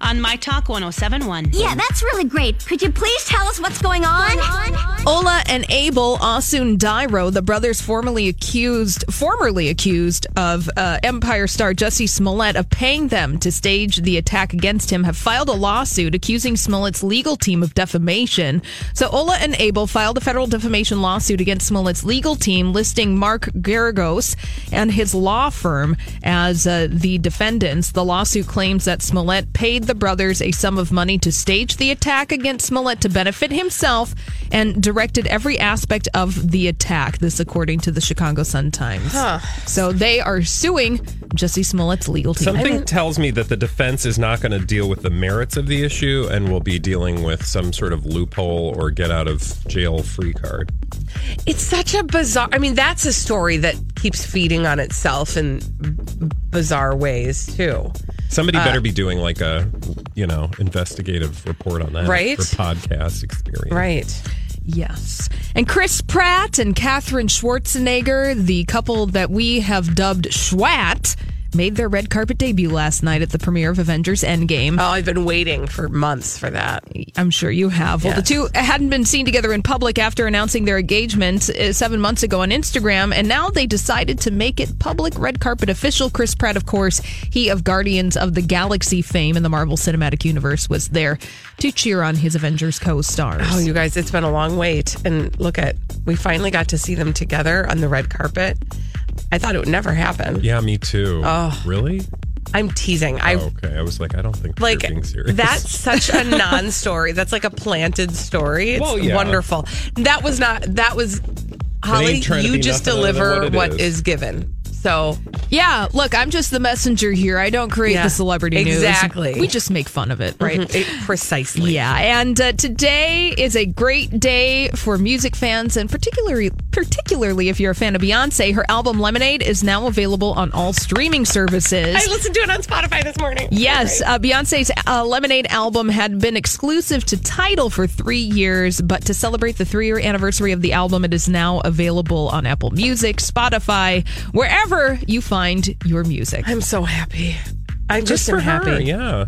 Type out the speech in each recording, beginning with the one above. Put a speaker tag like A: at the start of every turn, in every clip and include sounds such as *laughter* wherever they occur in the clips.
A: on My Talk 1071.
B: Yeah, that's really great. Could you please tell us what's going on?
C: Ola and Abel Osundairo, the brothers formerly accused, formerly accused of uh, Empire star Jussie Smollett of paying them to stage the attack against him, have filed a lawsuit accusing Smollett's legal team of defamation. So Ola and Abel filed a federal defamation lawsuit against Smollett's legal team, listing Mark Geragos and his law firm as uh, the defendants. The lawsuit claims that Smollett paid the brothers a sum of money to stage the attack against Smollett to benefit himself and directed every aspect of the attack. This, according to the Chicago Sun Times. So they are suing Jussie Smollett's legal team.
D: Something tells me that the defense is not going to deal with the merits of the issue and will be dealing with some sort of loophole or get out of jail free card.
E: It's such a bizarre. I mean, that's a story that keeps feeding on itself in b- bizarre ways too.
D: Somebody
E: Uh,
D: better be doing like a, you know, investigative report on that
E: Right?
D: for podcast experience.
E: Right.
C: Yes. And Chris Pratt and Katherine Schwarzenegger, the couple that we have dubbed Schwatt, made their red carpet debut last night at the premiere of Avengers Endgame.
E: Oh, I've been waiting for months for that.
C: I'm sure you have. Well, the two hadn't been seen together in public after announcing their engagement uh, seven months ago on Instagram, and now they decided to make it public red carpet official. Chris Pratt, of course, he of Guardians of the Galaxy fame in the Marvel Cinematic Universe, was there to cheer on his Avengers co-stars.
E: Oh, you guys, it's been a long wait. And look at, we finally got to see them together on the red carpet. I thought it would never happen.
D: Yeah, me too.
E: Oh.
D: really?
E: I'm teasing. I
D: Oh, okay. I was like, I don't think
E: like
D: they're being serious.
E: that's *laughs* such a non-story. That's like a planted story. It's
D: Well, yeah.
E: wonderful. That was not. That was Holly. You just
D: nothing other than
E: deliver
D: what
E: what
D: it
E: is.
D: is.
E: given. So
C: Yeah, look, I'm just the messenger here. I don't create
E: Yeah,
C: the celebrity news.
E: exactly.
C: We just make fun of it, right?
E: Mhm, it- precisely.
C: Yeah, and uh, today is a great day for music fans, and particularly, particularly if you're a fan of Beyonce. Her album Lemonade is now available on all streaming services.
E: I listened to it on Spotify this morning.
C: Yes, uh, Beyonce's uh, Lemonade album had been exclusive to Tidal for three years, but to celebrate the three year anniversary of the album, it is now available on Apple Music, Spotify, wherever you find your music.
E: I'm so happy. I
D: Good
E: just
D: for
E: am happy
D: her, yeah.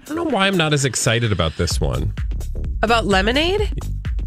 D: I don't know why I'm not as excited about this one.
E: about Lemonade.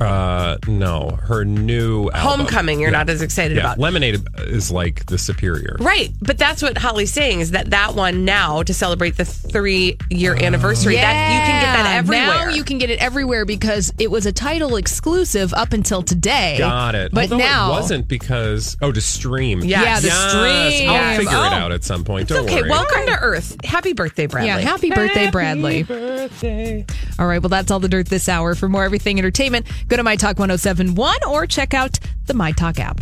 D: Uh, no, her new album.
E: Homecoming. You're
D: Yeah.
E: not as excited
D: Yeah,
E: about.
D: Lemonade is like the superior.
E: Right, but that's what Holly's saying is that that one now to celebrate the three year anniversary that you can get that
C: Yeah,
E: everywhere.
C: Now you can get it everywhere because it was a Tidal exclusive up until today.
D: Got it.
C: But
D: Although
C: now
D: it wasn't because oh to stream.
E: Yes.
C: Yeah, the
D: Yes,
C: stream.
D: I'll figure it
C: Oh.
D: out at some point.
E: It's
D: Don't
E: okay.
D: worry.
E: Welcome to Earth. Happy birthday, Bradley.
C: Yeah, happy birthday, Bradley. All right, well, that's all the dirt this hour. For more everything entertainment, go to My Talk 1071 or check out the My Talk app.